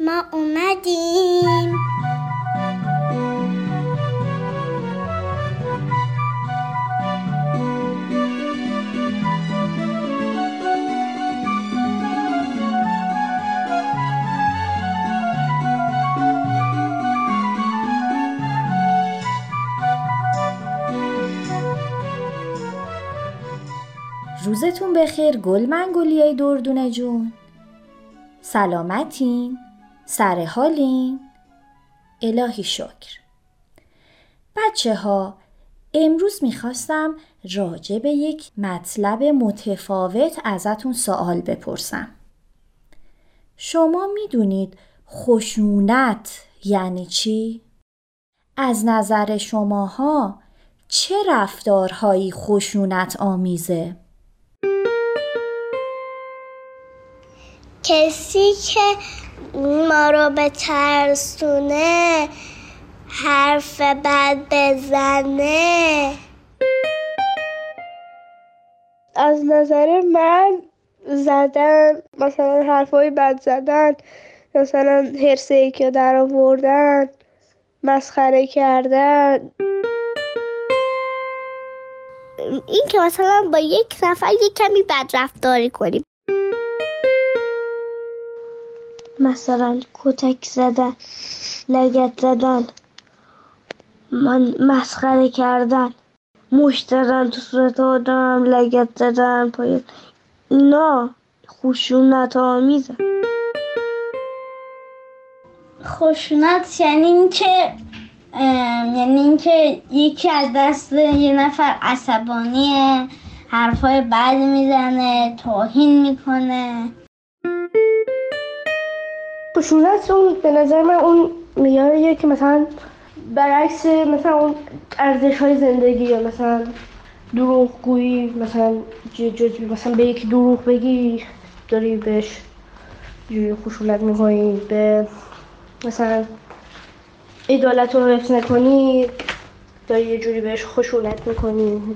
ما اومدیم. روزتون بخیر گل منگولیای دردونه جون. سلامتین. سر حالین الهی شکر بچه ها امروز می‌خواستم راجع به یک مطلب متفاوت ازتون سوال بپرسم شما می‌دونید خشونت یعنی چی؟ از نظر شماها چه رفتارهایی خشونت آمیزه؟ کسی که ما رو به ترسونه حرف بد بزنه. از نظر من زدن مثلا حرفای بد زدن مثلا هرسه که در آوردن مسخره کردن. این که مثلا با یک نفر یک کمی بد رفتاری کنیم. مثلا کتک زدن لگت زدن من مسخره کردن مشت زدن تو صورت آدم لگت زدن پای اینا خشونت آمیزه خشونت یعنی اینکه یعنی اینکه یکی از دست یه نفر عصبانیه حرفای بد می‌زنه توهین می‌کنه. خشونت اون به نظر من اون میاریه که مثلا برعکس مثلا اون ارزش های زندگی مثلا دروغگویی مثلا جز مثلا به یک دروغ بگی داری بهش خشونت می‌کنی به مثلا عدالت رو حفظ نکنی داری یه جوری بهش خشونت می‌کنی.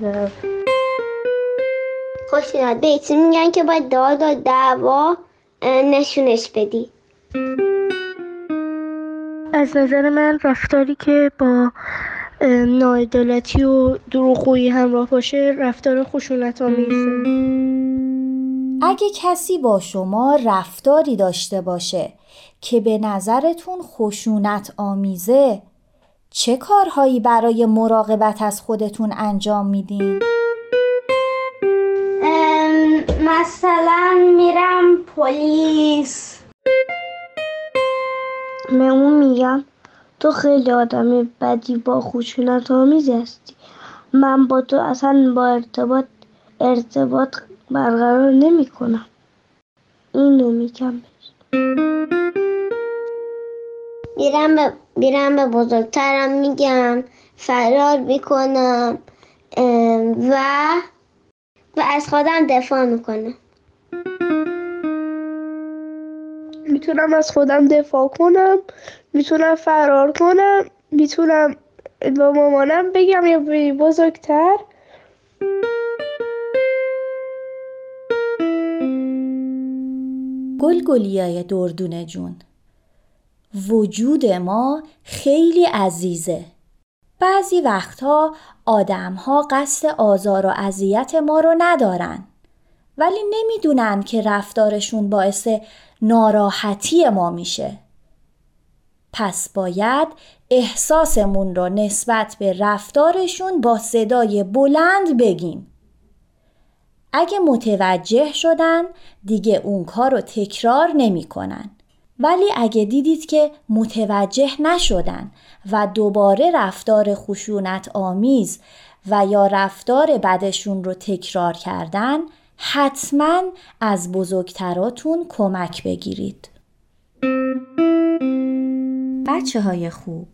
خشونت به میگن که باید داد و دعوا نشونش بدی. از نظر من رفتاری که با ناعدالتی و دروغگویی همراه باشه رفتار خشونت آمیزه اگه کسی با شما رفتاری داشته باشه که به نظرتون خشونت آمیزه چه کارهایی برای مراقبت از خودتون انجام میدین؟ مثلا میرم پلیس من اون میگم تو خیلی آدم بدی با خشونت آمیز هستی. من با تو اصلا با ارتباط ارتباط برقرار نمی کنم اینو میگم میرم به, میرم به بزرگترم میگم فرار می‌کنم و و از خودم دفاع می‌کنم. می‌تونم از خودم دفاع کنم می‌تونم فرار کنم می‌تونم با مامانم بگم یا به بزرگتر. گلگلیای دردونه جون. وجود ما خیلی عزیزه. بعضی وقتها آدمها قصد آزار و اذیت ما رو ندارن. ولی نمی‌دونن که رفتارشون باعث ناراحتی ما میشه پس باید احساسمون رو نسبت به رفتارشون با صدای بلند بگیم اگه متوجه شدن دیگه اون کار رو تکرار نمی‌کنن. ولی اگه دیدید که متوجه نشدن و دوباره رفتار خشونت آمیز و یا رفتار بدشون رو تکرار کردن حتما از بزرگتراتون کمک بگیرید. بچه های خوب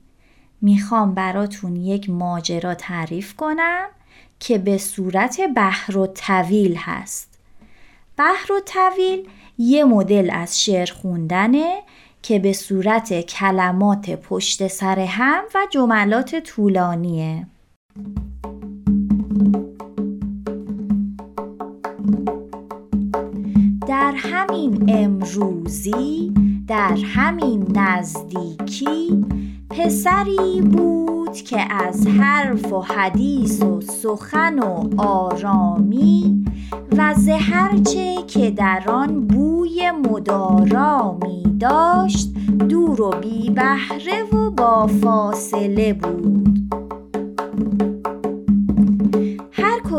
می‌خوام براتون یک ماجرا تعریف کنم که به صورت بحر و طویل هست. بحر و طویل یه مدل از شعر خوندنه که به صورت کلمات پشت سر هم و جملات طولانیه. در همین امروزی در همین نزدیکی پسری بود که از حرف و حدیث و سخن و آرامی و زهرچه که در آن بوی مدارامی داشت دور و بی بهره و با فاصله بود.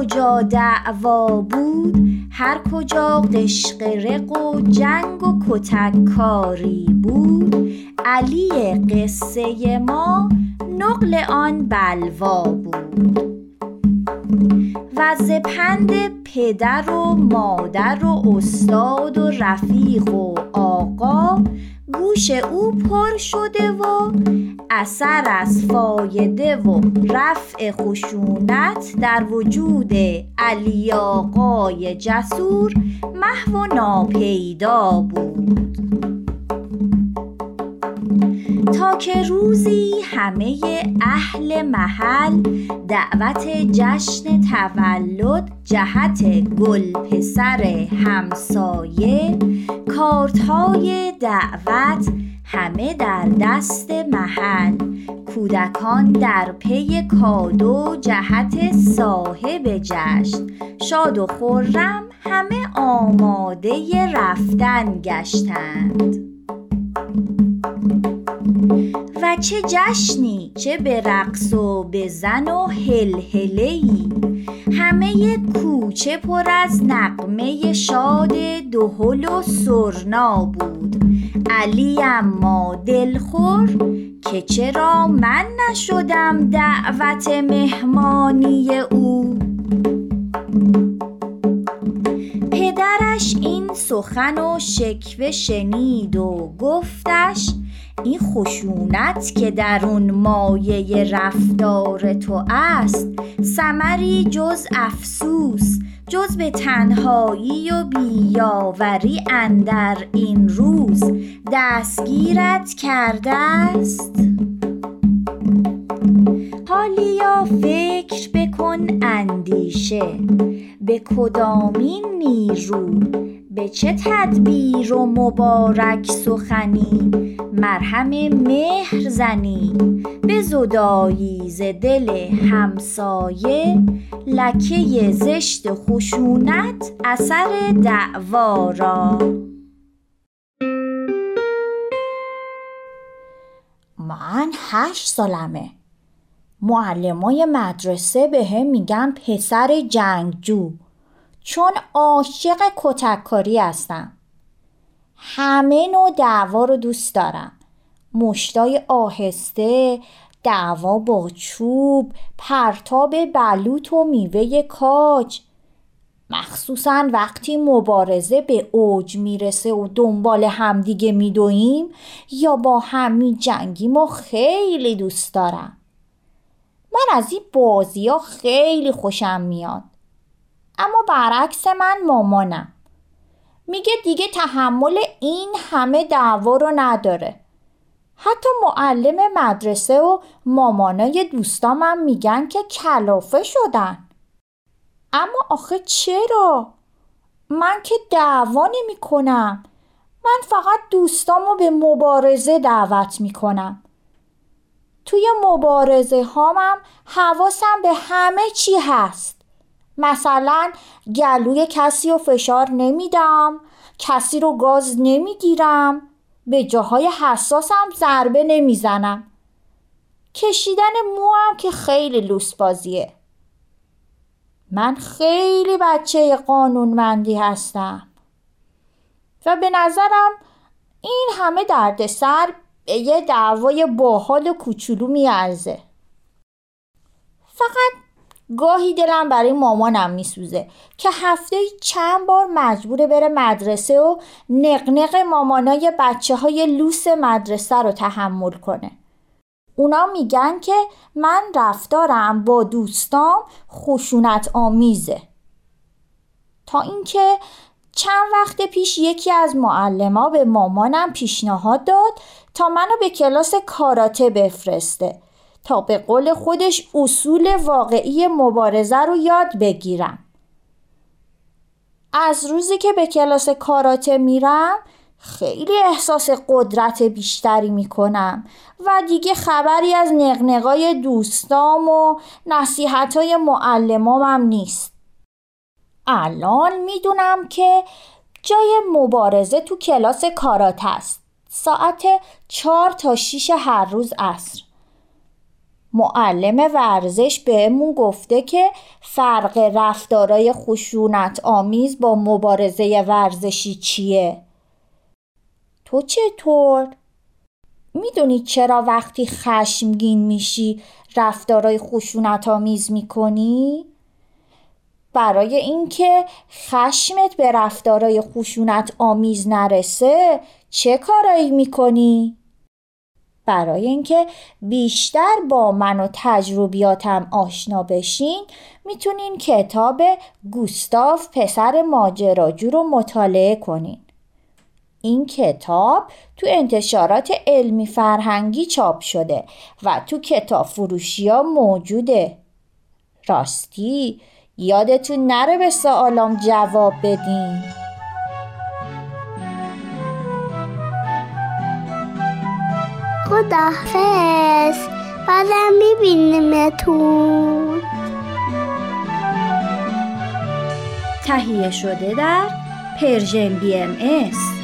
کجا دعوا بود؟ هر کجا قشقرق و جنگ و کتککاری بود. علی قصه ما نقل آن بلوا بود. و پند پدر و مادر و استاد و رفیق و آقا گوش او پر شده و اثر از فایده و رفع خشونت در وجود علی آقای جسور محو ناپیدا بود. که روزی همه اهل محل دعوت جشن تولد جهت گل پسر همسایه کارت های دعوت همه در دست محل. کودکان در پی کادو جهت صاحب جشن. شاد و خرم همه آماده رفتن گشتند. چه جشنی چه به رقص و به زن و هلهله ای همه کوچه پر از نقمه شاد دهل و سرنا بود. علی اما دلخور که چرا من نشدم دعوت مهمانی او. پدرش این سخن و شکوه شنید و گفتش این خشونت که در اون مایه رفتار تو است ثمری جز افسوس جز به تنهایی و بیاوری اندر این روز. دستگیرت کرده است. حالیا فکر بکن اندیشه. به کدامین نیرو؟ به چه تدبیر و مبارک سخنی؟ مرهم مهر زنی به زدایی ز دل همسایه لکه زشت خشونت اثر دعوا را. من هشت سالمه. معلمای مدرسه به هم میگن پسر جنگجو. چون عاشق کتککاری هستم. همه نوع دعوا رو دوست دارم. مشتای آهسته دعوا با چوب پرتاب بلوط و میوه کاج. مخصوصا وقتی مبارزه به اوج می‌رسه و دنبال همدیگه میدویم یا با هم جنگیم و خیلی دوست دارم. من از این بازی ها خیلی خوشم میاد. اما برعکس من مامانم. میگه دیگه تحمل این همه دعوا رو نداره. حتی معلم مدرسه و مامانای دوستامم میگن که کلافه شدن. اما آخه چرا؟ من که دعوا نمی کنم من فقط دوستامو به مبارزه دعوت می‌کنم. توی مبارزه هامم حواسم به همه چی هست. مثلا گلوی کسی رو فشار نمیدم کسی رو گاز نمی‌گیرم به جاهای حساسم ضربه نمی‌زنم. کشیدن موام که خیلی لوس بازیه من خیلی بچه قانونمندی هستم. و به نظرم این همه دردسر به یه دعوای باحال و کوچولو میارزه. فقط گاهی دلم برای مامانم میسوزه که هفته چند بار مجبوره بره مدرسه و نقنق مامانای بچه های لوس مدرسه رو تحمل کنه. اونا میگن که من رفتارم با دوستام خشونت آمیزه. تا اینکه چند وقت پیش یکی از معلما به مامانم پیشنهاد داد تا منو به کلاس کاراته بفرسته. تا به قول خودش اصول واقعی مبارزه رو یاد بگیرم. از روزی که به کلاس کاراته میرم خیلی احساس قدرت بیشتری می‌کنم و دیگه خبری از نقنقای دوستام و نصیحت های معلمامم نیست. الان می‌دونم که جای مبارزه تو کلاس کارات است. ساعت چهار تا شیش هر روز عصر. معلم ورزش بهمون گفته که فرق رفتارای خشونت آمیز با مبارزه ورزشی چیه؟ تو چطور؟ می‌دونی چرا وقتی خشمگین میشی رفتارای خشونت آمیز می‌کنی؟ برای اینکه خشمت به رفتارای خشونت آمیز نرسه چه کارایی می‌کنی؟ برای اینکه بیشتر با من و تجربیاتم آشنا بشین می‌تونین کتاب گوستاف پسر ماجراجو رو مطالعه کنین. این کتاب تو انتشارات علمی فرهنگی چاپ شده و تو کتاب فروشی ها موجوده. راستی یادتون نره به سوالام جواب بدین. خداحافظ بعدم میبینیمتون تهیه شده در Persian BMS